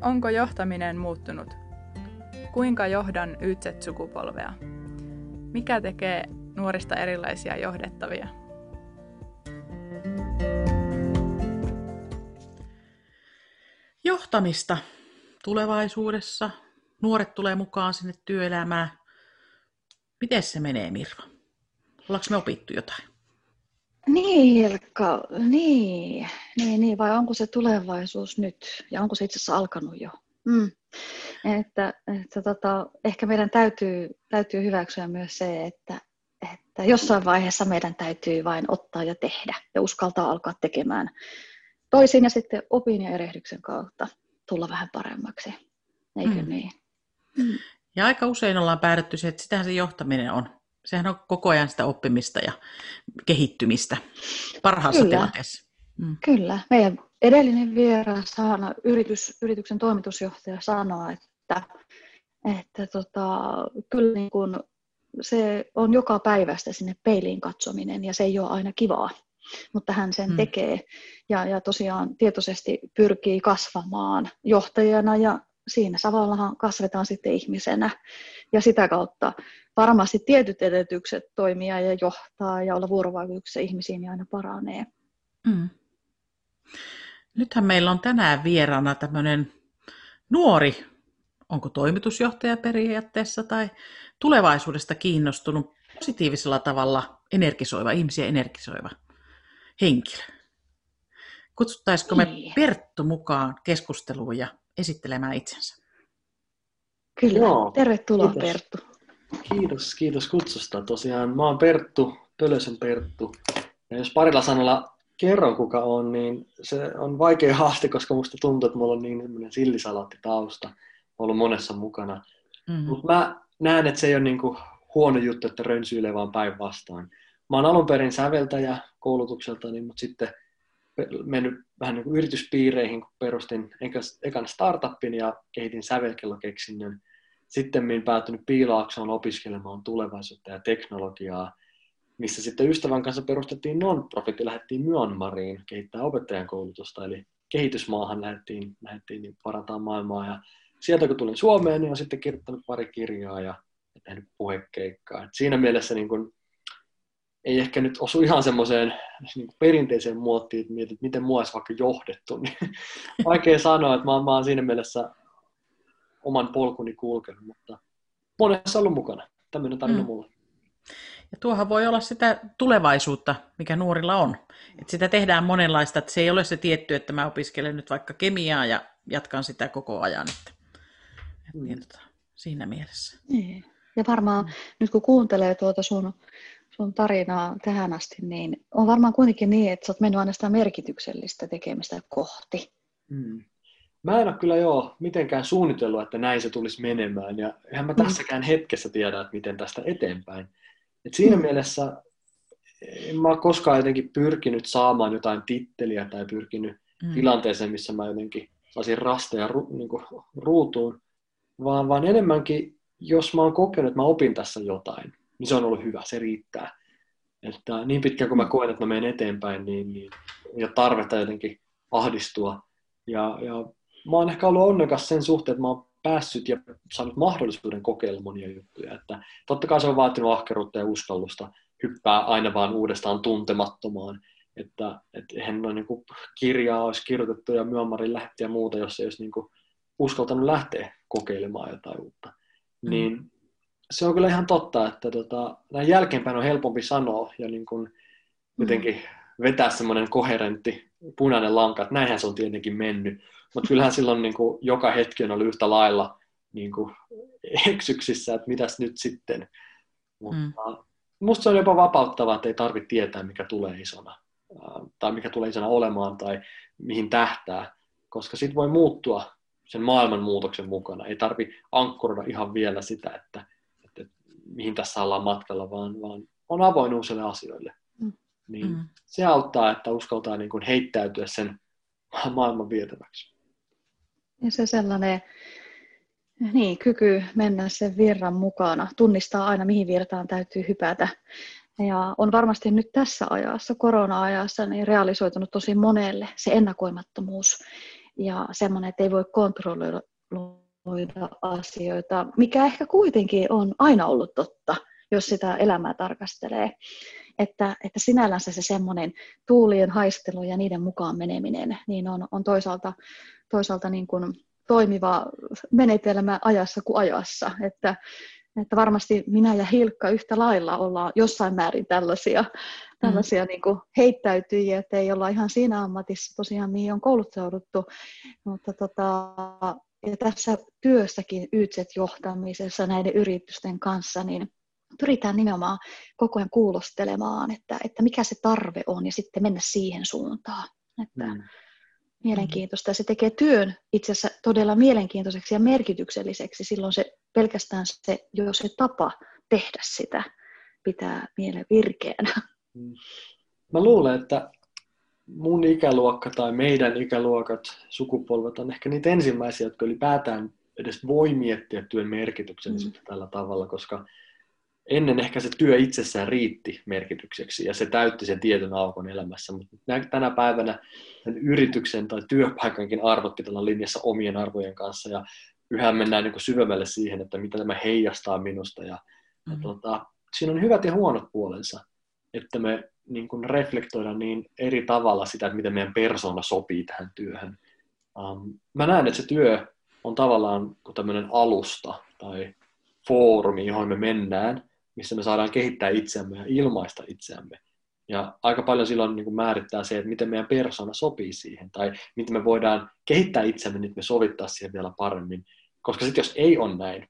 Onko johtaminen muuttunut? Kuinka johdan YZ-sukupolvea? Mikä tekee nuorista erilaisia johdettavia? Johtamista tulevaisuudessa. Nuoret tulee mukaan sinne työelämään. Miten se menee, Mirva? Ollaanko me opittu jotain? Niin, Ilkka, niin, niin, niin, vai onko se tulevaisuus nyt ja onko se itse asiassa alkanut jo? Mm. Että, että tota, ehkä meidän täytyy, täytyy hyväksyä myös se, että, että jossain vaiheessa meidän täytyy vain ottaa ja tehdä ja uskaltaa alkaa tekemään toisin ja sitten opin ja erehdyksen kautta tulla vähän paremmaksi. Eikö mm. niin? Mm. Ja aika usein ollaan päädytty siihen, että sitähän se johtaminen on. Sehän on koko ajan sitä oppimista ja kehittymistä parhaassa Kyllä. tilanteessa. Mm. Kyllä. Meidän edellinen vieras, Saana, yritys, yrityksen toimitusjohtaja, sanoi, että, että tota, kyllä niin kun se on joka päivästä sinne peiliin katsominen ja se ei ole aina kivaa, mutta hän sen mm. tekee ja, ja tosiaan tietoisesti pyrkii kasvamaan johtajana ja siinä savallahan kasvetaan sitten ihmisenä ja sitä kautta varmasti tietyt edellytykset toimia ja johtaa ja olla vuorovaikutuksessa ihmisiin niin aina paranee. Mm. Nythän meillä on tänään vieraana tämmöinen nuori, onko toimitusjohtaja periaatteessa tai tulevaisuudesta kiinnostunut positiivisella tavalla energisoiva, ihmisiä energisoiva henkilö. Kutsuttaisiko me niin. Perttu mukaan keskusteluun ja esittelemään itsensä? Kyllä, Joo, tervetuloa kiitos. Perttu. Kiitos, kiitos kutsusta. Tosiaan mä oon Perttu, Pölösen Perttu. Ja jos parilla sanalla kerron kuka on, niin se on vaikea haaste, koska musta tuntuu, että mulla on niin sillisalaattitausta ollut monessa mukana. Mm-hmm. Mutta mä näen, että se ei ole niinku huono juttu, että rönsyilee vaan päinvastaan. Mä oon alun perin säveltäjä koulutukseltani, mutta sitten mennyt vähän niin kuin yrityspiireihin, kun perustin ekan startupin ja kehitin sävelkellokeksinnön. Sitten päätynyt Piilaaksoon opiskelemaan tulevaisuutta ja teknologiaa, missä sitten ystävän kanssa perustettiin non-profit ja lähdettiin Myanmariin kehittää opettajan koulutusta, eli kehitysmaahan lähdettiin, lähdettiin niin parantaa maailmaa. Ja sieltä kun tulin Suomeen, niin olen sitten kirjoittanut pari kirjaa ja tehnyt puhekeikkaa. Et siinä mielessä niin kun, ei ehkä nyt osu ihan semmoiseen niin perinteiseen muottiin, että mietit, miten mua olisi vaikka johdettu. Niin vaikea sanoa, että mä, mä oon siinä mielessä oman polkuni kulkenut, mutta monessa ollut mukana. Tämmöinen tarina mm. mulle. Ja tuohan voi olla sitä tulevaisuutta, mikä nuorilla on. Että sitä tehdään monenlaista, että se ei ole se tietty, että mä opiskelen nyt vaikka kemiaa ja jatkan sitä koko ajan. Että, mm. niin, tota, siinä mielessä. Niin. Ja varmaan mm. nyt kun kuuntelee tuota sun, sun tarinaa tähän asti, niin on varmaan kuitenkin niin, että sä oot mennyt aina sitä merkityksellistä tekemistä kohti. Mm. Mä en ole kyllä joo mitenkään suunnitellut, että näin se tulisi menemään. Ja eihän mä mm. tässäkään hetkessä tiedä, että miten tästä eteenpäin. Et siinä mm. mielessä en mä ole koskaan jotenkin pyrkinyt saamaan jotain titteliä tai pyrkinyt mm. tilanteeseen, missä mä jotenkin saisin rasteja ru, niin kuin, ruutuun, vaan, vaan enemmänkin, jos mä oon kokenut, että mä opin tässä jotain, niin se on ollut hyvä, se riittää. Että niin pitkään kuin mä koen, että mä menen eteenpäin, niin, niin ei ole tarvetta jotenkin ahdistua. Ja, ja mä oon ehkä ollut onnekas sen suhteen, että mä oon päässyt ja saanut mahdollisuuden kokeilla monia juttuja. Että totta kai se on vaatinut ahkeruutta ja uskallusta hyppää aina vaan uudestaan tuntemattomaan. Että et eihän noin niin kirjaa olisi kirjoitettu ja Myanmarin lähti ja muuta, jos ei olisi niin kuin uskaltanut lähteä kokeilemaan jotain uutta. Mm. Niin se on kyllä ihan totta, että tota, näin jälkeenpäin on helpompi sanoa ja niin kuin jotenkin mm. vetää semmoinen koherentti punainen lanka, että näinhän se on tietenkin mennyt. Mutta kyllähän silloin niin kuin, joka hetki on ollut yhtä lailla niin kuin, eksyksissä, että mitäs nyt sitten. Mutta mm. musta se on jopa vapauttavaa, että ei tarvitse tietää, mikä tulee isona. Tai mikä tulee isona olemaan tai mihin tähtää. Koska sitten voi muuttua sen maailman muutoksen mukana. Ei tarvi ankkuroida ihan vielä sitä, että, että, että mihin tässä ollaan matkalla, vaan, vaan on avoin uusille asioille. Mm. Niin mm. Se auttaa, että uskaltaa niin kuin heittäytyä sen maailman vietäväksi. Ja se sellainen niin, kyky mennä sen virran mukana, tunnistaa aina mihin virtaan täytyy hypätä. Ja on varmasti nyt tässä ajassa, korona-ajassa, niin realisoitunut tosi monelle se ennakoimattomuus. ja semmoinen, että ei voi kontrolloida asioita, mikä ehkä kuitenkin on aina ollut totta, jos sitä elämää tarkastelee. Että, että sinällänsä se semmoinen tuulien haistelu ja niiden mukaan meneminen niin on, on toisaalta, toisaalta niin kuin toimiva menetelmä ajassa kuin ajassa. Että, että varmasti minä ja Hilkka yhtä lailla ollaan jossain määrin tällaisia, tällaisia mm. niin kuin heittäytyjiä, että ei olla ihan siinä ammatissa tosiaan, mihin on kouluttauduttu. Mutta tota, ja tässä työssäkin YZ-johtamisessa näiden yritysten kanssa, niin pyritään nimenomaan koko ajan kuulostelemaan, että, että mikä se tarve on ja sitten mennä siihen suuntaan. Että mm. Mielenkiintoista. Se tekee työn itse asiassa todella mielenkiintoiseksi ja merkitykselliseksi. Silloin se pelkästään se, jo se tapa tehdä sitä pitää mielen virkeänä. Mm. Mä luulen, että mun ikäluokka tai meidän ikäluokat, sukupolvet on ehkä niitä ensimmäisiä, jotka ylipäätään edes voi miettiä työn merkityksellisyyttä mm. tällä tavalla, koska ennen ehkä se työ itsessään riitti merkitykseksi ja se täytti sen tietyn aukon elämässä, mutta tänä päivänä sen yrityksen tai työpaikankin arvot pitää olla linjassa omien arvojen kanssa ja yhä mennään niin syvemmälle siihen, että mitä tämä heijastaa minusta ja, mm. ja tota, siinä on hyvät ja huonot puolensa, että me niin kuin reflektoida niin eri tavalla sitä, että miten meidän persona sopii tähän työhön. Um, mä näen, että se työ on tavallaan tämmöinen alusta tai foorumi, johon me mennään, missä me saadaan kehittää itseämme ja ilmaista itseämme. Ja aika paljon silloin niin kuin määrittää se, että miten meidän persona sopii siihen, tai miten me voidaan kehittää itseämme, niin me sovittaa siihen vielä paremmin. Koska sitten jos ei ole näin,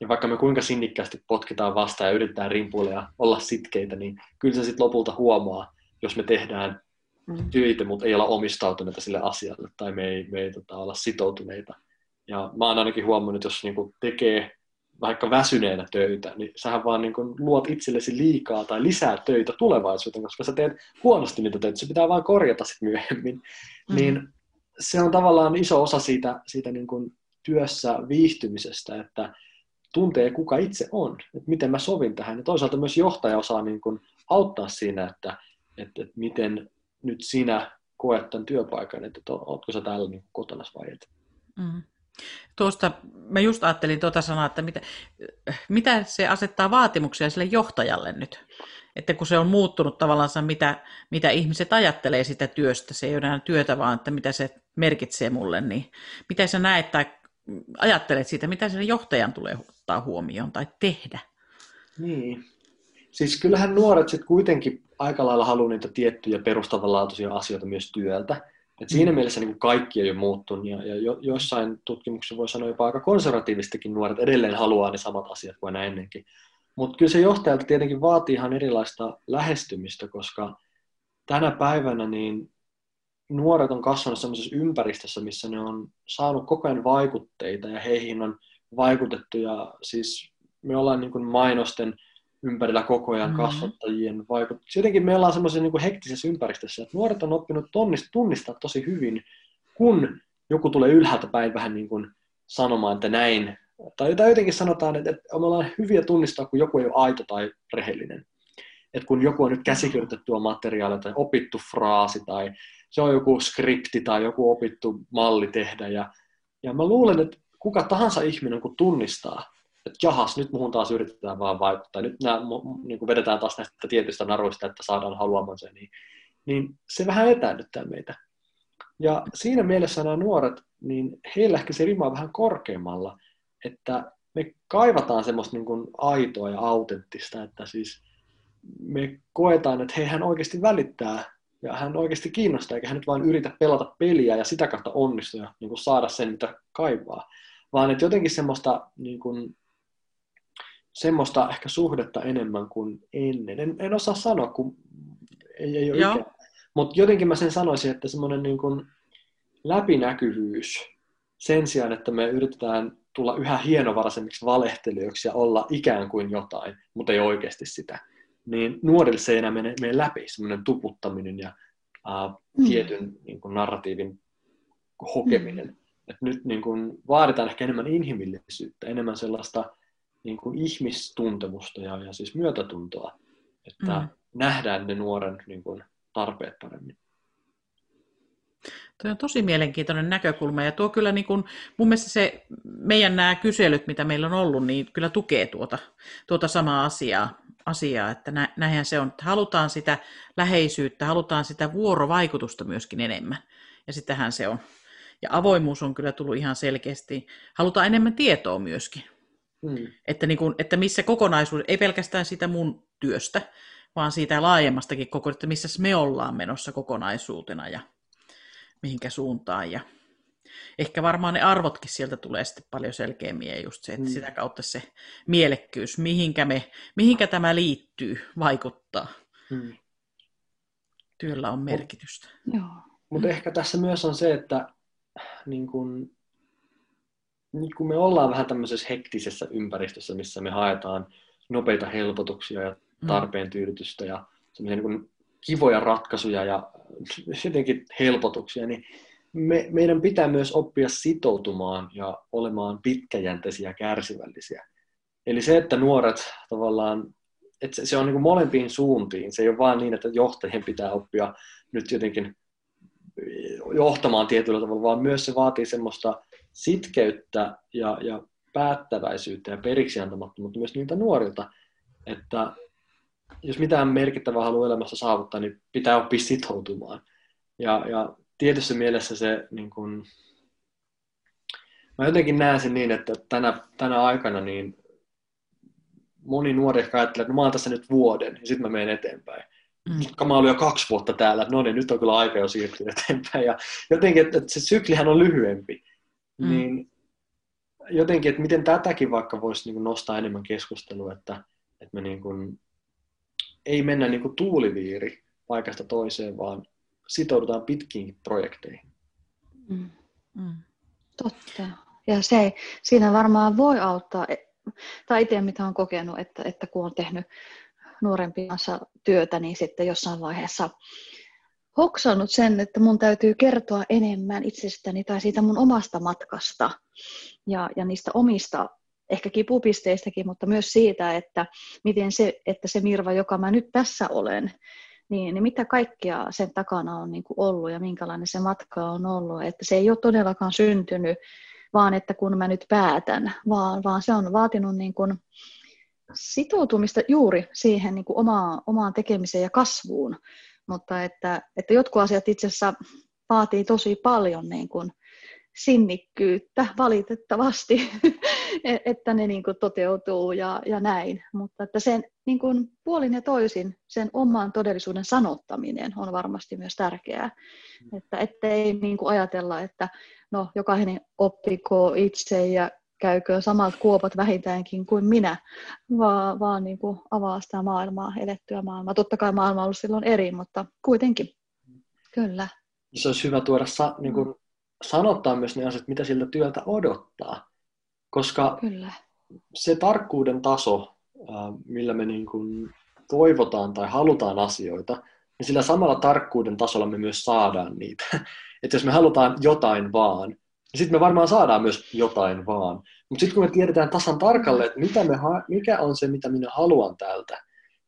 ja vaikka me kuinka sinnikkäästi potkitaan vastaan ja yritetään rimpuilla ja olla sitkeitä, niin kyllä se sitten lopulta huomaa, jos me tehdään mm. työtä, mutta ei olla omistautuneita sille asialle tai me ei, me ei tota, olla sitoutuneita. Ja mä oon ainakin huomannut, että jos niinku tekee vaikka väsyneenä töitä, niin sähän vaan niinku luot itsellesi liikaa tai lisää töitä tulevaisuuteen, koska sä teet huonosti niitä töitä, se pitää vaan korjata sitten myöhemmin. Mm. Niin se on tavallaan iso osa siitä, siitä niinku työssä viihtymisestä, että tuntee, kuka itse on, että miten mä sovin tähän. Ja toisaalta myös johtaja osaa niin kuin auttaa siinä, että, että, että miten nyt sinä koet tämän työpaikan, että oletko sä täällä niin kotona vai et. Mm. Tuosta, mä just ajattelin tuota sanaa, että mitä, mitä se asettaa vaatimuksia sille johtajalle nyt. Että kun se on muuttunut tavallaan, mitä, mitä ihmiset ajattelee sitä työstä, se ei ole enää työtä, vaan että mitä se merkitsee mulle, niin miten sä näet tai ajattelet siitä, mitä sen johtajan tulee ottaa huomioon tai tehdä? Niin. Siis kyllähän nuoret sitten kuitenkin aika lailla haluaa niitä tiettyjä perustavanlaatuisia asioita myös työltä. Et siinä mielessä niin kaikki ei ole muuttunut ja, ja jo, joissain tutkimuksissa voi sanoa jopa aika konservatiivistikin nuoret edelleen haluaa ne samat asiat kuin aina ennenkin. Mutta kyllä se johtajalta tietenkin vaatii ihan erilaista lähestymistä, koska tänä päivänä niin nuoret on kasvanut sellaisessa ympäristössä, missä ne on saanut koko ajan vaikutteita ja heihin on vaikutettu ja siis me ollaan niin kuin mainosten ympärillä koko ajan mm-hmm. kasvattajien vaikutus. Jotenkin me ollaan semmoisessa niin hektisessä ympäristössä, että nuoret on oppinut tunnistaa tosi hyvin, kun joku tulee ylhäältä päin vähän niin kuin sanomaan, että näin, tai jotenkin sanotaan, että, että me ollaan hyviä tunnistaa, kun joku ei ole aito tai rehellinen. Että kun joku on nyt käsikirjoitettua materiaalia tai opittu fraasi tai se on joku skripti tai joku opittu malli tehdä. Ja, ja mä luulen, että kuka tahansa ihminen, kun tunnistaa, että jahas, nyt muhun taas yritetään vaan vaikuttaa, nyt nämä, niin kuin vedetään taas näistä tietyistä naruista, että saadaan haluamansa, niin, niin se vähän etäännyttää meitä. Ja siinä mielessä nämä nuoret, niin heillä ehkä se rima on vähän korkeammalla, että me kaivataan semmoista niin kuin aitoa ja autenttista, että siis me koetaan, että hän oikeasti välittää ja hän oikeasti kiinnostaa, eikä hän nyt vain yritä pelata peliä ja sitä kautta onnistua niin kuin saada sen, mitä kaivaa. Vaan että jotenkin semmoista, niin kuin, semmoista ehkä suhdetta enemmän kuin ennen. En, en osaa sanoa, kun ei, ei ole. Mutta jotenkin mä sen sanoisin, että semmoinen niin kuin läpinäkyvyys sen sijaan, että me yritetään tulla yhä hienovaraisemmiksi valehtelijoiksi ja olla ikään kuin jotain, mutta ei oikeasti sitä niin nuorille se ei enää mene, mene läpi, semmoinen tuputtaminen ja uh, tietyn niin kuin, narratiivin hokeminen. Mm. Et nyt niin kuin, vaaditaan ehkä enemmän inhimillisyyttä, enemmän sellaista niin kuin, ihmistuntemusta ja, ja siis myötätuntoa, että mm. nähdään ne nuoren niin kuin, tarpeet paremmin. Tuo on tosi mielenkiintoinen näkökulma ja tuo kyllä niin kuin, mun mielestä se meidän nämä kyselyt, mitä meillä on ollut, niin kyllä tukee tuota, tuota samaa asiaa, asiaa että nä, näinhän se on, että halutaan sitä läheisyyttä, halutaan sitä vuorovaikutusta myöskin enemmän ja sitähän se on. Ja avoimuus on kyllä tullut ihan selkeästi. Halutaan enemmän tietoa myöskin. Hmm. Että, niin kuin, että missä kokonaisuus, ei pelkästään sitä mun työstä, vaan siitä laajemmastakin koko, että missä me ollaan menossa kokonaisuutena ja mihinkä suuntaan. Ja ehkä varmaan ne arvotkin sieltä tulee sitten paljon selkeämmin ja just se, että hmm. sitä kautta se mielekkyys, mihinkä, me, mihinkä tämä liittyy, vaikuttaa. Hmm. Työllä on merkitystä. Joo. Mutta mm. ehkä tässä myös on se, että niin kun, nyt kun me ollaan vähän tämmöisessä hektisessä ympäristössä, missä me haetaan nopeita helpotuksia ja mm. tarpeen tyydytystä ja semmoisia niin kivoja ratkaisuja ja jotenkin helpotuksia, niin me, meidän pitää myös oppia sitoutumaan ja olemaan pitkäjänteisiä ja kärsivällisiä. Eli se, että nuoret tavallaan, että se, se on niin kuin molempiin suuntiin. Se ei ole vain niin, että johtajien pitää oppia nyt jotenkin johtamaan tietyllä tavalla, vaan myös se vaatii semmoista sitkeyttä ja, ja päättäväisyyttä ja periksi antamattomuutta myös niiltä nuorilta, että jos mitään merkittävää haluaa elämässä saavuttaa, niin pitää oppia sitoutumaan. Ja, ja tietyssä mielessä se, niin kun, mä jotenkin näen sen niin, että tänä, tänä aikana niin moni nuori ehkä ajattelee, että no mä oon tässä nyt vuoden ja sitten mä menen eteenpäin. Mm. Mä olin jo kaksi vuotta täällä, no niin, nyt on kyllä aika jo siirtyä eteenpäin. Ja jotenkin, että, että se syklihän on lyhyempi. Mm. Niin jotenkin, että miten tätäkin vaikka voisi niin nostaa enemmän keskustelua, että, että me niin kuin, ei mennä niin kuin tuuliviiri paikasta toiseen, vaan sitoudutaan pitkiin projekteihin. Mm. Mm. Totta. Ja se, siinä varmaan voi auttaa, tai itse mitä olen kokenut, että, että kun on tehnyt nuorempien kanssa työtä, niin sitten jossain vaiheessa hoksannut sen, että mun täytyy kertoa enemmän itsestäni tai siitä mun omasta matkasta ja, ja niistä omista ehkä kipupisteistäkin, mutta myös siitä, että miten se, että se Mirva, joka mä nyt tässä olen, niin, niin mitä kaikkea sen takana on niin kuin ollut ja minkälainen se matka on ollut. Että se ei ole todellakaan syntynyt vaan, että kun mä nyt päätän, vaan, vaan se on vaatinut niin kuin sitoutumista juuri siihen niin kuin omaan, omaan tekemiseen ja kasvuun, mutta että, että jotkut asiat itse asiassa vaatii tosi paljon niin kuin sinnikkyyttä valitettavasti, e, että ne niin kuin toteutuu ja, ja näin. Mutta että sen niin kuin puolin ja toisin sen oman todellisuuden sanottaminen on varmasti myös tärkeää. Että ettei niin kuin ajatella, että no, jokainen oppiko itse ja käykö samat kuopat vähintäänkin kuin minä, vaan, vaan niin kuin avaa sitä maailmaa, elettyä maailmaa. Totta kai maailma on ollut silloin eri, mutta kuitenkin. Kyllä. Se olisi hyvä tuoda sa, niin kuin, sanottaa myös ne asiat, mitä siltä työltä odottaa. Koska Kyllä. se tarkkuuden taso, millä me niin kuin toivotaan tai halutaan asioita, niin sillä samalla tarkkuuden tasolla me myös saadaan niitä. Että jos me halutaan jotain vaan, ja sitten me varmaan saadaan myös jotain vaan. Mutta sitten kun me tiedetään tasan tarkalleen, että mitä me ha- mikä on se, mitä minä haluan täältä,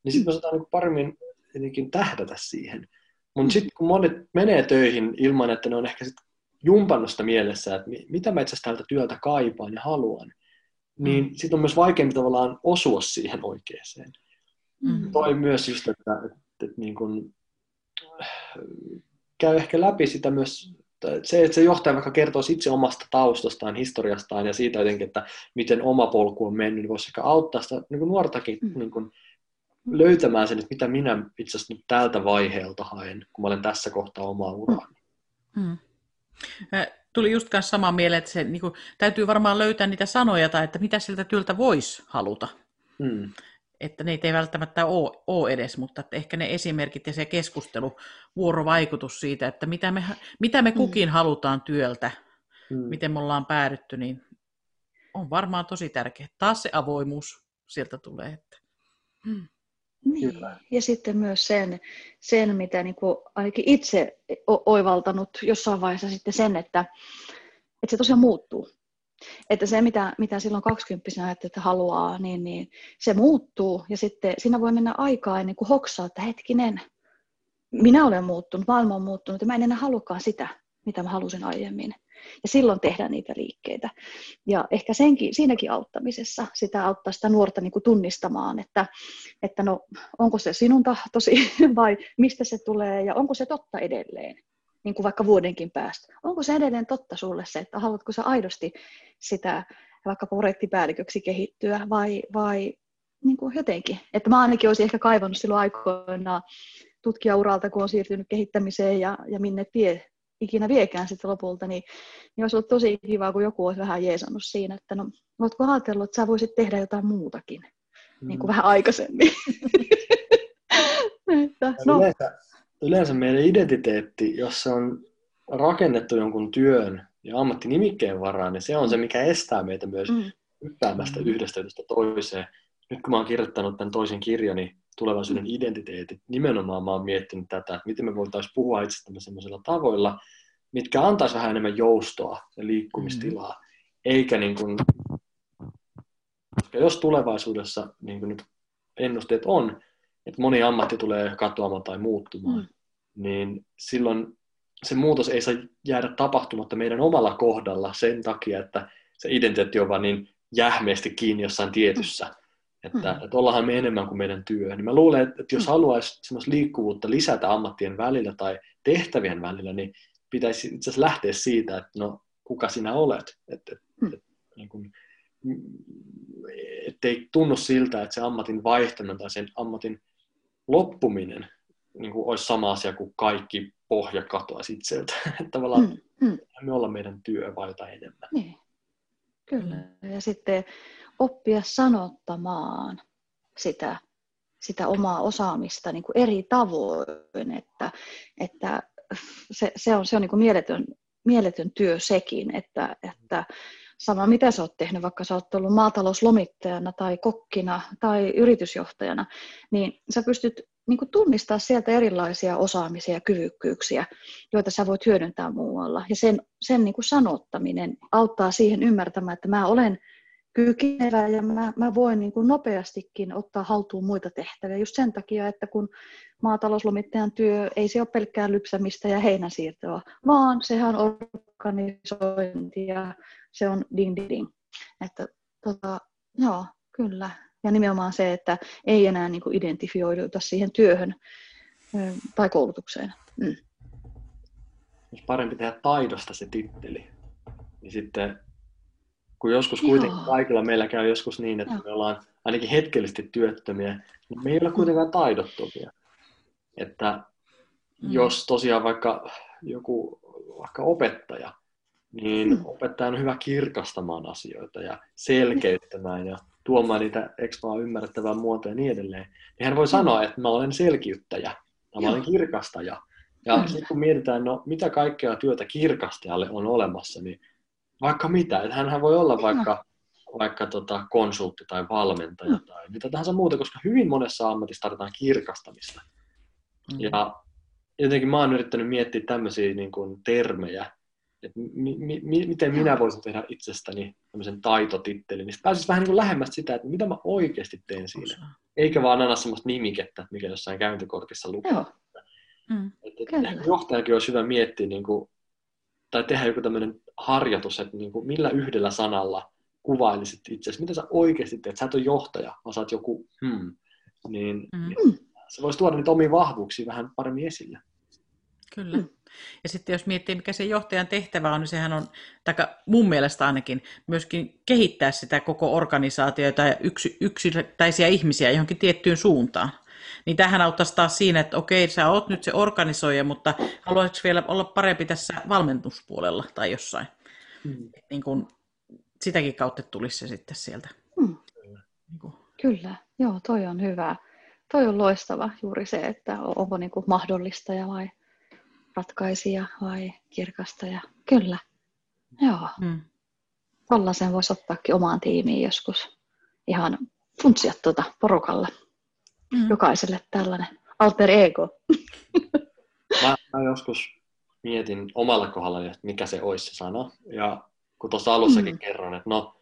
niin sitten me saadaan niin paremmin jotenkin tähdätä siihen. Mutta sitten kun monet menee töihin ilman, että ne on ehkä sit jumpannut sitä mielessä, että mitä mä itse asiassa tältä työltä kaipaan ja haluan, niin mm. sitten on myös vaikeampi tavallaan osua siihen oikeeseen. Mm. Toi myös just, että, että, että niin kun, käy ehkä läpi sitä myös se, että se johtaja vaikka kertoo itse omasta taustastaan, historiastaan ja siitä jotenkin, että miten oma polku on mennyt, niin voisi ehkä auttaa sitä niin kuin nuortakin mm. niin kuin, löytämään sen, että mitä minä itse asiassa nyt tältä vaiheelta haen, kun mä olen tässä kohtaa omaa uraani. Mm. Tuli just kanssa sama mieleen, että se niin kuin, täytyy varmaan löytää niitä sanoja tai että mitä siltä työltä voisi haluta. Mm että niitä ei välttämättä ole, ole edes, mutta että ehkä ne esimerkit ja se keskustelu, vuorovaikutus siitä, että mitä me, mitä me mm. kukin mm. halutaan työltä, mm. miten me ollaan päädytty, niin on varmaan tosi tärkeä. Taas se avoimuus sieltä tulee. Että. Mm. Niin. Ja sitten myös sen, sen mitä niin kuin ainakin itse oivaltanut jossain vaiheessa sitten sen, että, että se tosiaan muuttuu. Että se, mitä, mitä silloin 20 ajattelee, että haluaa, niin, niin se muuttuu. Ja sitten siinä voi mennä aikaa ennen kuin hoksaa, että hetkinen, minä olen muuttunut, maailma on muuttunut ja mä en enää halukaan sitä. mitä mä halusin aiemmin. Ja silloin tehdään niitä liikkeitä. Ja ehkä senkin, siinäkin auttamisessa sitä auttaa sitä nuorta niin kuin tunnistamaan, että, että no, onko se sinun tahtosi vai mistä se tulee ja onko se totta edelleen niin kuin vaikka vuodenkin päästä. Onko se edelleen totta sulle se, että haluatko sä aidosti sitä vaikka projektipäälliköksi kehittyä vai, vai niin kuin jotenkin. Että mä ainakin olisin ehkä kaivannut silloin aikoinaan tutkijauralta, kun on siirtynyt kehittämiseen ja, ja minne tie ikinä viekään sitten lopulta, niin, niin olisi ollut tosi kiva, kun joku olisi vähän jeesannut siinä, että no, oletko ajatellut, että sä voisit tehdä jotain muutakin, mm. niin kuin mm. vähän aikaisemmin. että, no. yleensä, yleensä meidän identiteetti, jos se on rakennettu jonkun työn ja ammattinimikkeen varaan, niin se on se, mikä estää meitä myös mm. hyppäämästä mm. yhdestä yhdestä toiseen. Nyt kun mä oon kirjoittanut tämän toisen kirjani, tulevaisuuden identiteetit, nimenomaan mä oon miettinyt tätä, että miten me voitaisiin puhua itsestämme sellaisilla tavoilla, mitkä antaisi vähän enemmän joustoa ja liikkumistilaa, mm. eikä niin kuin, koska jos tulevaisuudessa, niin kuin nyt ennusteet on, että moni ammatti tulee katoamaan tai muuttumaan, mm. niin silloin se muutos ei saa jäädä tapahtumatta meidän omalla kohdalla sen takia, että se identiteetti on vaan niin jähmeästi kiinni jossain tietyssä että, mm. että ollaanhan me enemmän kuin meidän työ. Niin mä luulen, että, että jos mm. haluaisi semmoista liikkuvuutta lisätä ammattien välillä tai tehtävien välillä, niin pitäisi itse asiassa lähteä siitä, että no, kuka sinä olet. Että, mm. että, niin kuin, ettei tunnu siltä, että se ammatin vaihtaminen tai sen ammatin loppuminen niin kuin olisi sama asia kuin kaikki pohja katoaisi itseltä. Että tavallaan mm, mm. me olla meidän työ vai jotain enemmän. Niin. Kyllä. Ja sitten oppia sanottamaan sitä, sitä omaa osaamista niin kuin eri tavoin, että, että se, se on, se on niin kuin mieletön, mieletön työ sekin, että, että sama mitä sä oot tehnyt, vaikka sä oot ollut maatalouslomittajana tai kokkina tai yritysjohtajana, niin sä pystyt niin kuin tunnistaa sieltä erilaisia osaamisia ja kyvykkyyksiä, joita sä voit hyödyntää muualla. Ja sen, sen niin kuin sanottaminen auttaa siihen ymmärtämään, että mä olen kykenevä ja mä, mä voin niin kuin nopeastikin ottaa haltuun muita tehtäviä just sen takia, että kun maatalouslomittajan työ ei se ole pelkkää lypsämistä ja heinänsiirtoa, vaan sehän on organisointi ja se on ding ding ding. Että tota, joo, kyllä. Ja nimenomaan se, että ei enää niin kuin identifioiduta siihen työhön tai koulutukseen. Mm. Jos parempi tehdä taidosta se titteli, niin sitten kun joskus kuitenkin Joo. kaikilla meillä käy joskus niin, että Joo. me ollaan ainakin hetkellisesti työttömiä, mutta me ei ole kuitenkaan taidottomia. Että mm. jos tosiaan vaikka joku vaikka opettaja, niin mm. opettaja on hyvä kirkastamaan asioita ja selkeyttämään ja tuomaan niitä ekstra ymmärrettävää muotoa ja niin edelleen. Niin hän voi mm. sanoa, että mä olen selkiyttäjä ja mä olen kirkastaja. Ja sitten kun mietitään, no mitä kaikkea työtä kirkastajalle on olemassa, niin vaikka mitä. Että hänhän voi olla vaikka, vaikka tota konsultti tai valmentaja mm. tai mitä tahansa muuta, koska hyvin monessa ammatissa tarvitaan kirkastamista. Mm. Ja jotenkin mä oon yrittänyt miettiä tämmöisiä niin kuin, termejä, että mi- mi- miten minä voisin tehdä itsestäni tämmöisen taitotittelin, niin pääsisi vähän niin kuin lähemmästä sitä, että mitä mä oikeasti teen siinä. Osa. Eikä vaan anna semmoista nimikettä, mikä jossain käyntikortissa lukee. Joo. Mm, että, että johtajakin olisi hyvä miettiä, niin kuin, tai tehdä joku tämmöinen harjoitus, että niin kuin millä yhdellä sanalla kuvailisit itse Mitä sä oikeasti teet? Sä et ole johtaja, vaan sä oot joku hmm. Niin, mm. se voisi tuoda niitä omia vahvuuksia vähän paremmin esille. Kyllä. Mm. Ja sitten jos miettii, mikä se johtajan tehtävä on, niin sehän on, tai mun mielestä ainakin, myöskin kehittää sitä koko organisaatiota ja yksi, yksittäisiä ihmisiä johonkin tiettyyn suuntaan. Niin tähän auttaisi taas siinä, että okei, sä oot nyt se organisoija, mutta haluaisitko vielä olla parempi tässä valmennuspuolella tai jossain? Mm. Niin kun, sitäkin kautta tulisi se sitten sieltä. Mm. Niin kun. Kyllä, joo, toi on hyvä. Toi on loistava juuri se, että onko niin kuin mahdollistaja vai ratkaisija vai kirkastaja. Kyllä, joo. Mm. sen voisi ottaakin omaan tiimiin joskus ihan funtsia tuota porukalla mm. jokaiselle tällainen alter ego. mä, mä joskus mietin omalla kohdallani, että mikä se olisi se sana. Ja kun tuossa alussakin mm. kerron, että no,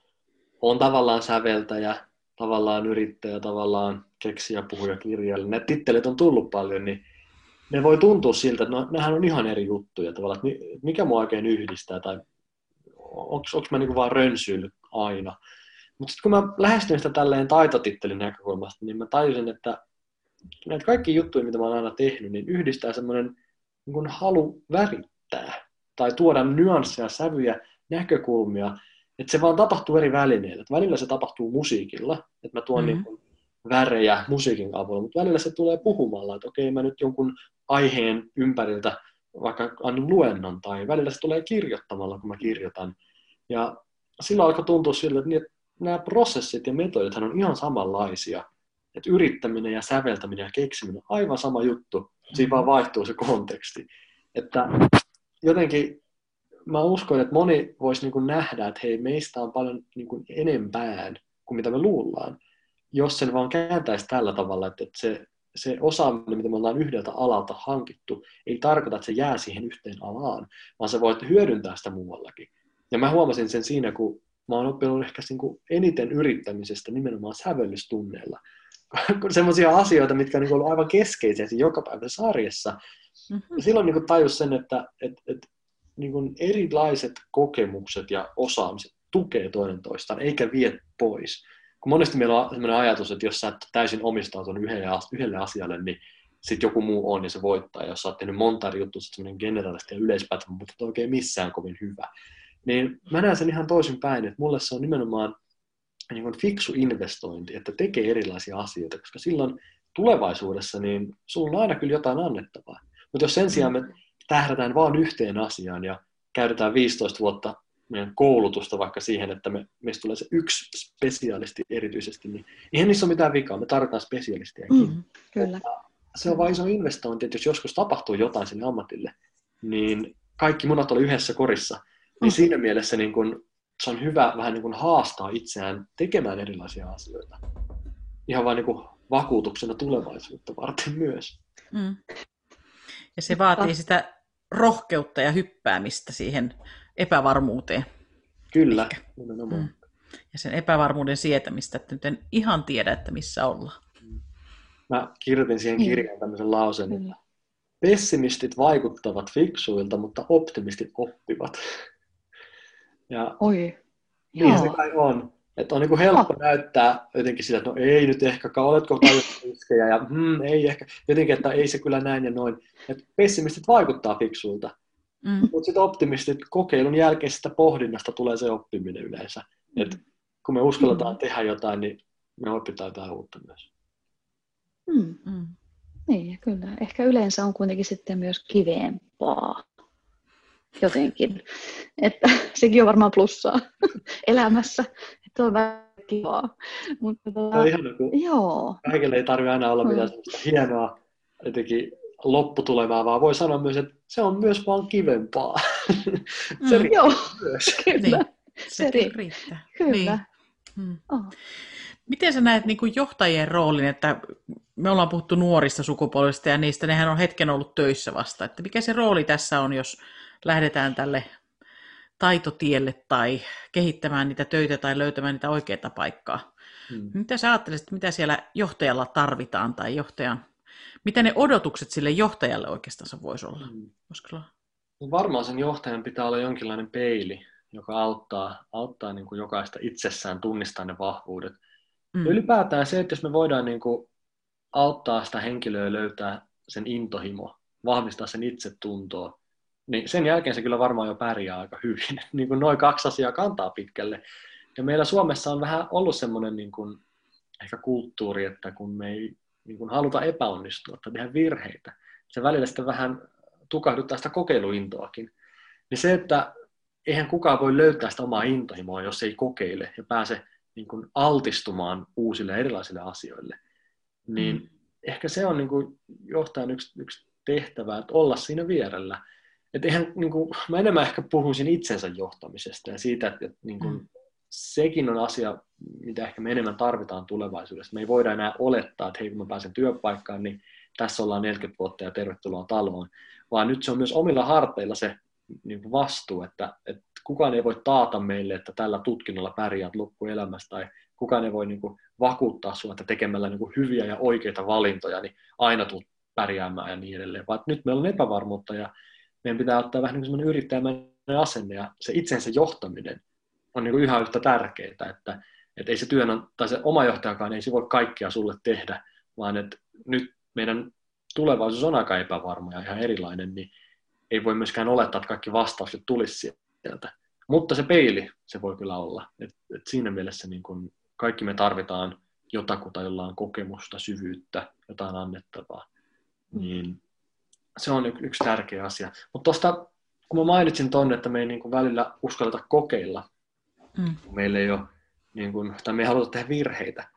on tavallaan säveltäjä, tavallaan yrittäjä, tavallaan keksiä, puhuja, kirjailija. Ne tittelit on tullut paljon, niin ne voi tuntua siltä, että no, nehän on ihan eri juttuja tavallaan, että mikä mua oikein yhdistää tai onko mä niinku vaan rönsyillyt aina. Mutta sitten kun mä lähestyin sitä tälleen taitotittelin näkökulmasta, niin mä tajusin, että näitä kaikki juttuja, mitä mä oon aina tehnyt, niin yhdistää semmoinen niin halu värittää tai tuoda nyansseja, sävyjä, näkökulmia, että se vaan tapahtuu eri välineillä. Että välillä se tapahtuu musiikilla, että mä tuon mm-hmm. niin värejä musiikin avulla, mutta välillä se tulee puhumalla, että okei, mä nyt jonkun aiheen ympäriltä vaikka annan luennon, tai välillä se tulee kirjoittamalla, kun mä kirjoitan. Ja silloin alkoi tuntua siltä, että, niin, että nämä prosessit ja metodit on ihan samanlaisia. Että yrittäminen ja säveltäminen ja keksiminen on aivan sama juttu, siinä vaan vaihtuu se konteksti. Että jotenkin mä uskon, että moni voisi niin nähdä, että hei, meistä on paljon niin enempään kuin mitä me luullaan, jos sen vaan kääntäisi tällä tavalla, että se, se osaaminen, mitä me ollaan yhdeltä alalta hankittu, ei tarkoita, että se jää siihen yhteen alaan, vaan sä voit hyödyntää sitä muuallakin. Ja mä huomasin sen siinä, kun mä oon oppinut ehkä niin kuin eniten yrittämisestä nimenomaan sävellystunneilla. Sellaisia asioita, mitkä on niin ollut aivan keskeisiä siinä jokapäiväisessä arjessa. Mm-hmm. Ja silloin niin tajus sen, että et, et, niin kuin erilaiset kokemukset ja osaamiset tukee toinen toistaan, eikä vie pois. Kun monesti meillä on sellainen ajatus, että jos sä et täysin omistautunut yhdelle asialle, niin sitten joku muu on ja se voittaa. Ja jos sä oot tehnyt monta eri juttua, semmoinen generalisti ja yleispätevä, mutta et oikein missään kovin hyvä. Niin mä näen sen ihan toisin päin, että mulle se on nimenomaan niin kuin fiksu investointi, että tekee erilaisia asioita, koska silloin tulevaisuudessa niin sulla on aina kyllä jotain annettavaa. Mutta jos sen sijaan me tähdätään vain yhteen asiaan ja käytetään 15 vuotta meidän koulutusta vaikka siihen, että me, meistä tulee se yksi spesialisti erityisesti, niin eihän niissä ole mitään vikaa, me tarvitaan spesialistiakin. Mm, kyllä. Se on vain iso investointi, että jos joskus tapahtuu jotain sinne ammatille, niin kaikki munat oli yhdessä korissa, niin mm. siinä mielessä niin kun, se on hyvä vähän niin kun haastaa itseään tekemään erilaisia asioita. Ihan vain niin vakuutuksena tulevaisuutta varten myös. Mm. Ja se vaatii sitä rohkeutta ja hyppäämistä siihen epävarmuuteen. Kyllä, Mm. Ja sen epävarmuuden sietämistä, että nyt en ihan tiedä, että missä ollaan. Mä kirjoitin siihen niin. kirjaan tämmöisen lauseen, että pessimistit vaikuttavat fiksuilta, mutta optimistit oppivat. Ja Oi. Niin se kai on. Että on niin kuin helppo oh. näyttää jotenkin sitä, että no ei nyt ehkä, oletko tajunnut riskejä ja hmm, ei ehkä, jotenkin, että ei se kyllä näin ja noin. Että pessimistit vaikuttaa fiksuilta, mm. mutta sitten optimistit kokeilun jälkeisestä pohdinnasta tulee se oppiminen yleensä. Mm. Että kun me uskalletaan mm. tehdä jotain, niin me opitaan jotain uutta myös. Mm. Mm. Niin, kyllä. Ehkä yleensä on kuitenkin sitten myös kiveempaa jotenkin. Että sekin on varmaan plussaa elämässä. Että on vähän kivaa. Mutta, tota, no ihan, kun joo. Kaikille ei tarvitse aina olla mitään sellaista hienoa jotenkin lopputulemaa, vaan voi sanoa myös, että se on myös vaan kivempaa. se mm, joo, myös. kyllä. Niin, se, se riittää. Kyllä. Niin. Hmm. Oh. Miten sä näet niin kuin johtajien roolin, että me ollaan puhuttu nuorista sukupolvista ja niistä, nehän on hetken ollut töissä vasta, että mikä se rooli tässä on, jos lähdetään tälle taitotielle tai kehittämään niitä töitä tai löytämään niitä oikeita paikkaa. Hmm. Mitä sä ajattelisit, mitä siellä johtajalla tarvitaan tai johtajan, mitä ne odotukset sille johtajalle oikeastaan voisi olla? Hmm. No varmaan sen johtajan pitää olla jonkinlainen peili, joka auttaa, auttaa niin kuin jokaista itsessään tunnistaa ne vahvuudet. Hmm. ylipäätään se, että jos me voidaan niin kuin auttaa sitä henkilöä löytää sen intohimo, vahvistaa sen itsetuntoa, niin sen jälkeen se kyllä varmaan jo pärjää aika hyvin. niin kuin noin kaksi asiaa kantaa pitkälle. Ja meillä Suomessa on vähän ollut semmoinen niin kuin, ehkä kulttuuri, että kun me ei niin kuin haluta epäonnistua tai tehdä virheitä, se välillä sitten vähän tukahduttaa sitä kokeiluintoakin. Niin se, että eihän kukaan voi löytää sitä omaa intohimoa, jos ei kokeile ja pääse niin kuin altistumaan uusille erilaisille asioille, niin mm. ehkä se on niin kuin johtajan yksi, yksi tehtävä, että olla siinä vierellä että eihän, niin kuin, mä enemmän ehkä puhuisin itsensä johtamisesta ja siitä, että, että niin kuin, mm. Sekin on asia, mitä ehkä me enemmän tarvitaan tulevaisuudessa. Me ei voida enää olettaa, että hei kun mä pääsen työpaikkaan, niin tässä ollaan 40 vuotta ja tervetuloa taloon, vaan nyt se on myös omilla harteilla se niin kuin vastuu, että, että kukaan ei voi taata meille, että tällä tutkinnolla pärjäät loppuelämästä tai kukaan ei voi niin kuin, vakuuttaa sinua, että tekemällä niin kuin, hyviä ja oikeita valintoja, niin aina tulet pärjäämään ja niin edelleen, vaan nyt meillä on epävarmuutta ja meidän pitää ottaa vähän niin semmoinen yrittäjämäinen asenne ja se itsensä johtaminen on niin kuin yhä yhtä tärkeää, että, että ei se työn, tai se oma johtajakaan ei se voi kaikkea sulle tehdä, vaan että nyt meidän tulevaisuus on aika epävarma ja ihan erilainen, niin ei voi myöskään olettaa, että kaikki vastaukset tulisi sieltä. Mutta se peili, se voi kyllä olla. Et, et siinä mielessä niin kun kaikki me tarvitaan jotakuta, jolla on kokemusta, syvyyttä, jotain annettavaa. Niin se on yksi tärkeä asia. Mutta tuosta, kun mä mainitsin tuonne, että me ei niin välillä uskalleta kokeilla, mm. meillä ei ole, niin kun, tai me ei haluta tehdä virheitä,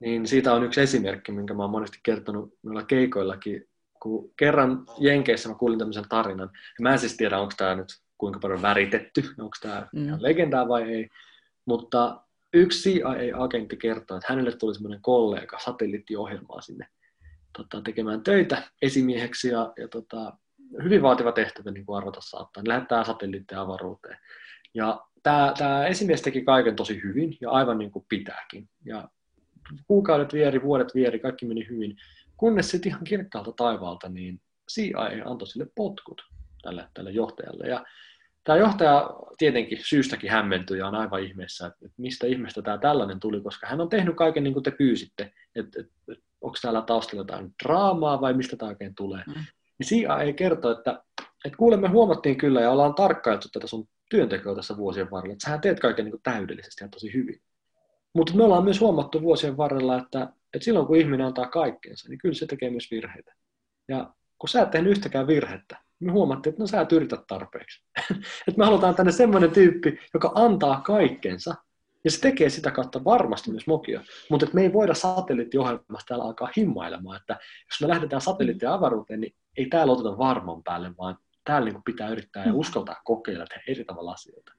niin siitä on yksi esimerkki, minkä mä oon monesti kertonut noilla keikoillakin. Kun kerran Jenkeissä mä kuulin tämmöisen tarinan, ja mä en siis tiedä, onko tämä nyt kuinka paljon väritetty, onko tämä mm. legendaa vai ei, mutta yksi CIA-agentti kertoo, että hänelle tuli semmoinen kollega satelliittiohjelmaa sinne tota, tekemään töitä esimieheksi ja, ja tota, hyvin vaativa tehtävä, niin kuin arvata saattaa. Ne lähettää satelliitteja avaruuteen. Ja tämä, tämä esimies teki kaiken tosi hyvin ja aivan niin kuin pitääkin. Ja kuukaudet vieri, vuodet vieri, kaikki meni hyvin. Kunnes sitten ihan kirkkaalta taivaalta, niin CIA antoi sille potkut tälle, tälle johtajalle. Ja tämä johtaja tietenkin syystäkin hämmentyi ja on aivan ihmeessä, että, mistä ihmeestä tämä tällainen tuli, koska hän on tehnyt kaiken niin kuin te pyysitte, että, että, että onko täällä taustalla jotain draamaa vai mistä tämä oikein tulee. Mm. Niin CIA kertoo, että, että kuulemme huomattiin kyllä ja ollaan tarkkailtu tätä sun työntekoa tässä vuosien varrella, että sähän teet kaiken niin täydellisesti ja tosi hyvin. Mutta me ollaan myös huomattu vuosien varrella, että, että silloin kun ihminen antaa kaikkeensa, niin kyllä se tekee myös virheitä. Ja kun sä et tehnyt yhtäkään virhettä, me huomattiin, että no sä et yritä tarpeeksi. että me halutaan tänne semmoinen tyyppi, joka antaa kaikkensa, ja se tekee sitä kautta varmasti myös mokia. Mutta me ei voida satelliittiohjelmasta täällä alkaa himmailemaan, että jos me lähdetään satelliittia avaruuteen, niin ei täällä oteta varman päälle, vaan täällä niin pitää yrittää ja mm. uskaltaa kokeilla tehdä eri tavalla asioita.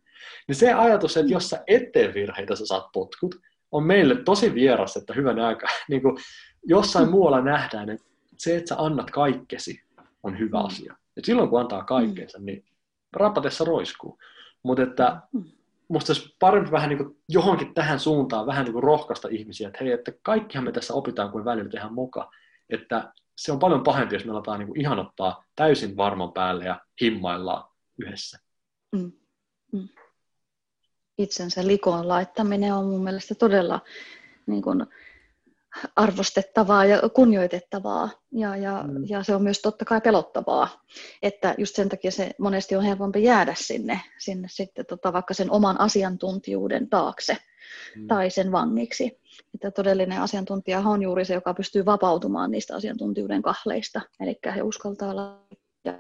Niin se ajatus, että jos sä et tee virheitä, sä saat potkut, on meille tosi vieras, että hyvän aika. Niin kuin jossain muualla nähdään, että se, että sä annat kaikkesi, on hyvä mm. asia. Et silloin kun antaa kaikkeensa, niin rapatessa roiskuu. Mutta että mm. musta olisi parempi vähän niin kuin johonkin tähän suuntaan vähän niin kuin rohkaista ihmisiä, että hei, että kaikkihan me tässä opitaan, kuin välillä tehdään moka. Että se on paljon pahempi, jos me aletaan niin kuin ihan ottaa täysin varman päälle ja himmaillaan yhdessä. Mm. Mm. Itsensä likoon laittaminen on mun mielestä todella niin kuin, arvostettavaa ja kunnioitettavaa ja, ja, mm. ja se on myös totta kai pelottavaa, että just sen takia se monesti on helpompi jäädä sinne, sinne sitten tota, vaikka sen oman asiantuntijuuden taakse mm. tai sen vangiksi. Että todellinen asiantuntija on juuri se, joka pystyy vapautumaan niistä asiantuntijuuden kahleista, eli he uskaltaa olla ja,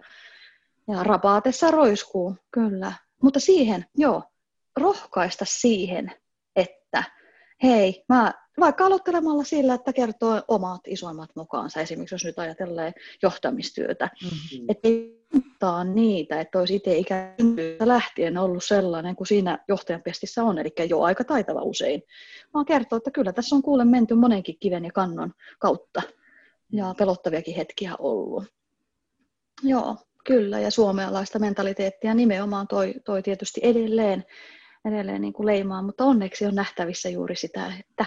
ja rapaatessa roiskuu, kyllä. Mutta siihen, joo, rohkaista siihen, että hei, mä vaikka aloittelemalla sillä, että kertoo omat isoimmat mukaansa, esimerkiksi jos nyt ajatellaan johtamistyötä, mm-hmm. että ei niitä, että olisi itse ikään lähtien ollut sellainen kuin siinä johtajan pestissä on, eli jo aika taitava usein, vaan kertoo, että kyllä tässä on kuule menty monenkin kiven ja kannon kautta ja pelottaviakin hetkiä ollut. Joo, kyllä, ja suomalaista mentaliteettia nimenomaan toi, toi tietysti edelleen, edelleen niin kuin leimaa, mutta onneksi on nähtävissä juuri sitä, että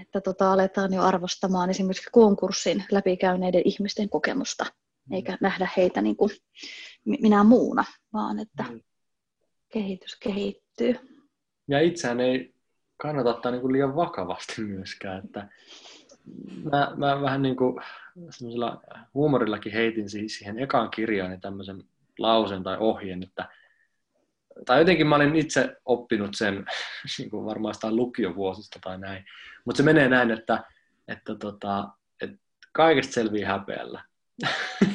että tota, aletaan jo arvostamaan esimerkiksi konkurssin läpikäyneiden ihmisten kokemusta. Eikä nähdä heitä niin kuin minä muuna, vaan että mm. kehitys kehittyy. Ja itseään ei kannata ottaa niin kuin liian vakavasti myöskään, että mä, mä vähän niin kuin huumorillakin heitin siihen ekaan kirjaan tämmöisen lausen tai ohjeen, että tai jotenkin mä olin itse oppinut sen niin kuin varmaan jostain lukiovuosista tai näin, mutta se menee näin, että, että, tota, että kaikesta selviää häpeällä.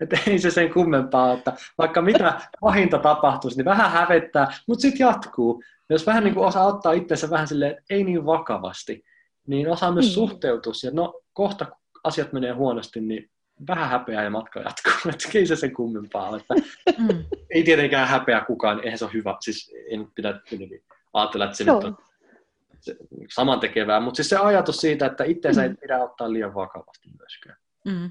että ei se sen kummempaa, että vaikka mitä pahinta tapahtuisi, niin vähän hävettää, mutta sitten jatkuu. Jos vähän niin kuin osaa ottaa itsensä vähän silleen, että ei niin vakavasti, niin osaa myös mm. suhteutua ja no kohta asiat menee huonosti, niin vähän häpeää ja matka jatkuu. Että ei se sen kummempaa Että mm. Ei tietenkään häpeä kukaan, eihän se ole hyvä. Siis en pidä ajatella, että se Joo. nyt on samantekevää, mutta siis se ajatus siitä, että itseensä mm. ei pidä ottaa liian vakavasti myöskään. Mm.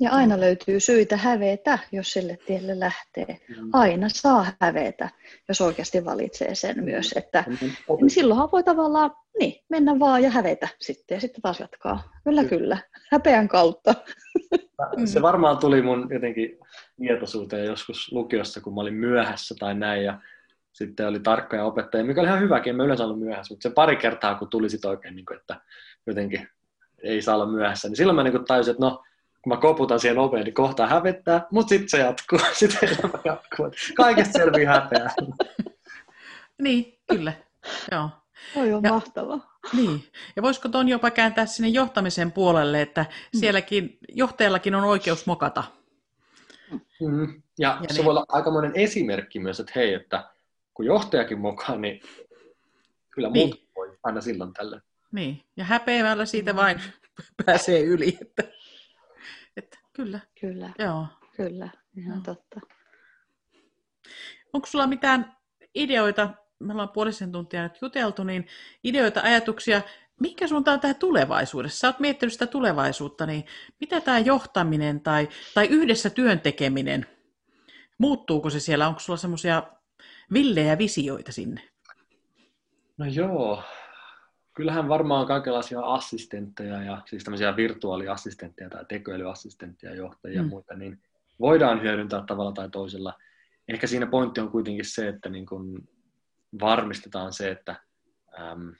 Ja aina löytyy syitä hävetä, jos sille tielle lähtee. Mm. Aina saa hävetä, jos oikeasti valitsee sen myös. Että, niin silloinhan voi tavallaan niin, mennä vaan ja hävetä sitten ja sitten taas jatkaa. Kyllä, kyllä. Häpeän kautta. Se varmaan tuli mun jotenkin tietoisuuteen joskus lukiossa, kun mä olin myöhässä tai näin, ja sitten oli tarkkoja opettajia, mikä oli ihan hyväkin, en mä yleensä ollut myöhässä, mutta se pari kertaa, kun tuli sitten oikein, niin kuin, että jotenkin ei saa olla myöhässä, niin silloin mä niin tajusin, että no, kun mä koputan siihen oveen, niin kohta hävettää, mutta sitten se jatkuu, sitten elämä jatkuu. Kaikesta selvii häpeää. niin, kyllä. Joo. Oi on ja, mahtavaa. Niin. Ja voisiko tuon jopa kääntää sinne johtamisen puolelle, että mm. sielläkin johtajallakin on oikeus mokata. Mm. Ja, ja se niin. voi olla aikamoinen esimerkki myös, että hei, että kun johtajakin mokaa, niin kyllä niin. muut voi aina silloin tällä. Niin, ja häpeämällä siitä mm. vain pääsee yli. Että kyllä. Kyllä. Joo. Kyllä, ihan totta. Onko sulla mitään ideoita me ollaan puolisen tuntia nyt juteltu, niin ideoita, ajatuksia, mikä suuntaan tämä tulevaisuudessa? Sä oot miettinyt sitä tulevaisuutta, niin mitä tämä johtaminen tai, tai yhdessä työn tekeminen, muuttuuko se siellä? Onko sulla semmoisia villejä visioita sinne? No joo, kyllähän varmaan kaikenlaisia assistentteja ja siis tämmöisiä virtuaaliassistentteja tai tekoälyassistentteja, johtajia mm. ja muita, niin voidaan hyödyntää tavalla tai toisella. Ehkä siinä pointti on kuitenkin se, että niin kun varmistetaan se, että äm,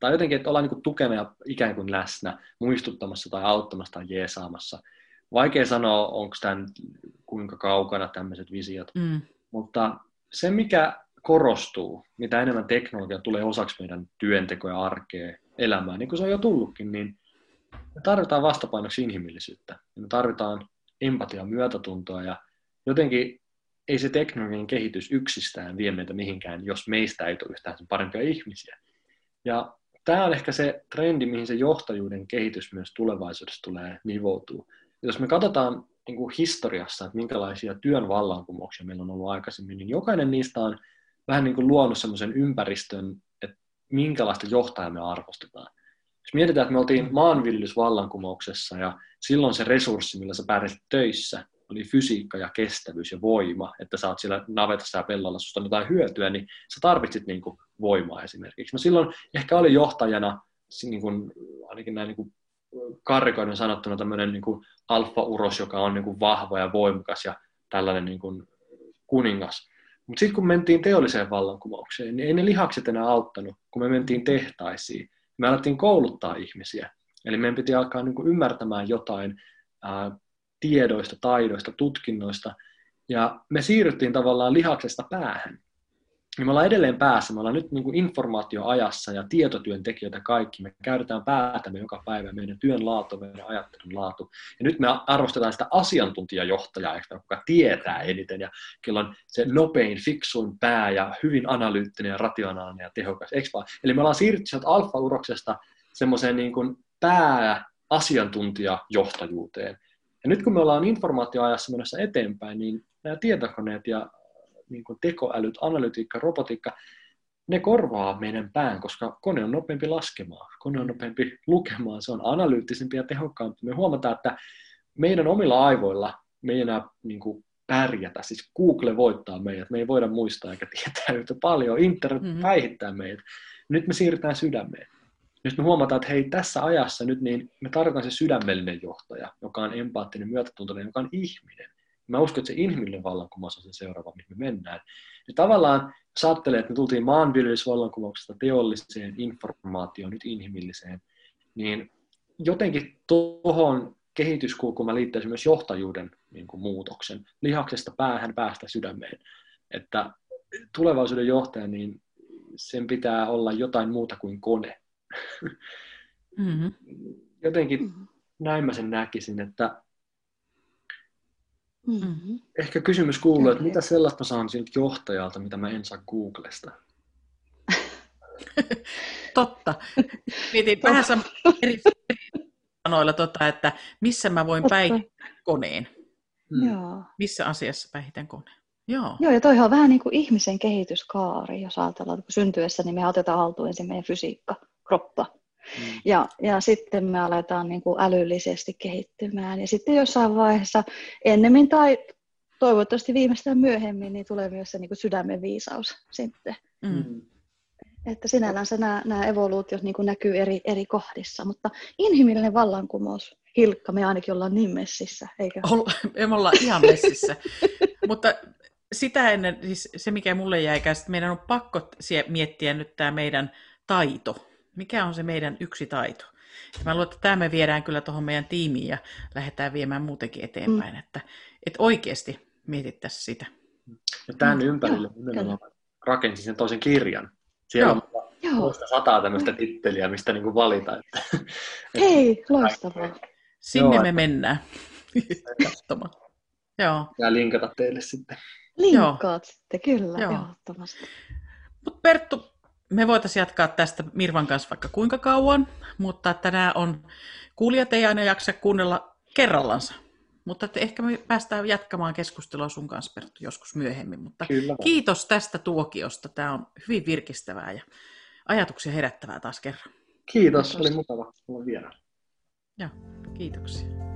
tai jotenkin, että ollaan niin tukena ja ikään kuin läsnä, muistuttamassa tai auttamassa tai jeesaamassa. Vaikea sanoa, onko tämä kuinka kaukana tämmöiset visiot, mm. mutta se, mikä korostuu, mitä enemmän teknologia tulee osaksi meidän työntekoja, arkea, elämää, niin kuin se on jo tullutkin, niin me tarvitaan vastapainoksi inhimillisyyttä. Me tarvitaan empatia, myötätuntoa ja jotenkin ei se teknologian kehitys yksistään vie meitä mihinkään, jos meistä ei tule yhtään sen parempia ihmisiä. Ja tämä on ehkä se trendi, mihin se johtajuuden kehitys myös tulevaisuudessa tulee nivoutua. Jos me katsotaan niin kuin historiassa, että minkälaisia työn vallankumouksia meillä on ollut aikaisemmin, niin jokainen niistä on vähän niin kuin luonut sellaisen ympäristön, että minkälaista johtajaa me arvostetaan. Jos mietitään, että me oltiin maanviljelysvallankumouksessa ja silloin se resurssi, millä sä pärjäsit töissä, oli fysiikka ja kestävyys ja voima, että sä oot siellä navetassa ja pellolla, susta jotain hyötyä, niin sä tarvitsit niin kuin voimaa esimerkiksi. No silloin ehkä oli johtajana, niin kuin, ainakin näin niin kuin karrikoiden sanottuna tämmöinen niin alfa-uros, joka on niin kuin vahva ja voimakas ja tällainen niin kuin kuningas. Mutta sitten kun mentiin teolliseen vallankumoukseen, niin ei ne lihakset enää auttanut, kun me mentiin tehtaisiin. Me alettiin kouluttaa ihmisiä. Eli meidän piti alkaa niin kuin ymmärtämään jotain ää, tiedoista, taidoista, tutkinnoista, ja me siirryttiin tavallaan lihaksesta päähän. Ja me ollaan edelleen päässä, me ollaan nyt niin kuin informaatioajassa ja tietotyöntekijöitä kaikki, me käytetään päätämme joka päivä, meidän työn laatu, meidän ajattelun laatu. Ja nyt me arvostetaan sitä asiantuntijajohtajaa, joka tietää eniten ja kello on se nopein, fiksuin pää ja hyvin analyyttinen ja rationaalinen ja tehokas. Eikö? Eli me ollaan siirrytty sieltä alfa-uroksesta semmoiseen niin kuin pääasiantuntijajohtajuuteen. Ja nyt kun me ollaan informaatioajassa menossa eteenpäin, niin nämä tietokoneet ja niin kuin tekoälyt, analytiikka, robotiikka, ne korvaa meidän pään, koska kone on nopeampi laskemaan, kone on nopeampi lukemaan, se on analyyttisempi ja tehokkaampi. Me huomataan, että meidän omilla aivoilla me ei enää niin kuin pärjätä. Siis Google voittaa meidät, me ei voida muistaa eikä tietää yhtä paljon, internet mm-hmm. päihittää meidät. Nyt me siirrytään sydämeen. Jos me huomataan, että hei, tässä ajassa nyt niin me tarvitaan se sydämellinen johtaja, joka on empaattinen, myötätuntoinen, joka on ihminen. Mä uskon, että se inhimillinen vallankumous on se seuraava, mihin me mennään. Ja tavallaan, jos ajattelee, että me tultiin maanviljelysvallankumouksesta teolliseen informaatioon, nyt inhimilliseen, niin jotenkin tuohon kehityskulkuun mä liittäisin myös johtajuuden niin kuin muutoksen. Lihaksesta päähän, päästä sydämeen. Että tulevaisuuden johtaja, niin sen pitää olla jotain muuta kuin kone. Mm-hmm. Jotenkin mm-hmm. näin mä sen näkisin, että mm-hmm. ehkä kysymys kuuluu, että mitä sellaista saan siltä johtajalta, mitä mä en saa Googlesta? Totta. Mietin vähän eri sanoilla, tota, että missä mä voin päihittää koneen. Hmm. Joo. Missä asiassa päihitän koneen? Joo. Joo, ja toihan on vähän niin kuin ihmisen kehityskaari, jos ajatellaan, että syntyessä niin me otetaan haltuun ensin meidän fysiikka, kroppa. Mm. Ja, ja sitten me aletaan niin kuin älyllisesti kehittymään. Ja sitten jossain vaiheessa ennemmin tai toivottavasti viimeistään myöhemmin, niin tulee myös se niin kuin sydämen viisaus sitten. Mm. että sinällänsä nämä, nämä evoluutiot niin kuin näkyy eri, eri kohdissa, mutta inhimillinen vallankumous, Hilkka, me ainakin ollaan niin messissä, eikö? Olla, me ollaan ihan messissä. mutta sitä ennen, siis se mikä mulle jäi että meidän on pakko miettiä nyt tämä meidän taito. Mikä on se meidän yksi taito? Että mä luulen, että tämä me viedään kyllä tuohon meidän tiimiin ja lähdetään viemään muutenkin eteenpäin. Mm. Että, että oikeasti mietittäisiin sitä. Ja tämän mm. ympärille nimenomaan rakensin sen toisen kirjan. Siellä Joo. on muista sataa tämmöistä titteliä, mistä niin valita. Että, Hei, loistavaa. Sinne Joo, me mennään katsomaan. Joo. Ja linkata teille sitten. Linkkaat sitten, kyllä, Joo. ehdottomasti. Mutta Perttu, me voitaisiin jatkaa tästä Mirvan kanssa vaikka kuinka kauan, mutta että nämä on, kuulijat ei aina jaksa kuunnella kerrallansa. Mutta että ehkä me päästään jatkamaan keskustelua sun kanssa Perttu joskus myöhemmin. Mutta Kyllä. kiitos tästä tuokiosta. Tämä on hyvin virkistävää ja ajatuksia herättävää taas kerran. Kiitos, kiitos. oli mukava olla vielä. Joo, kiitoksia.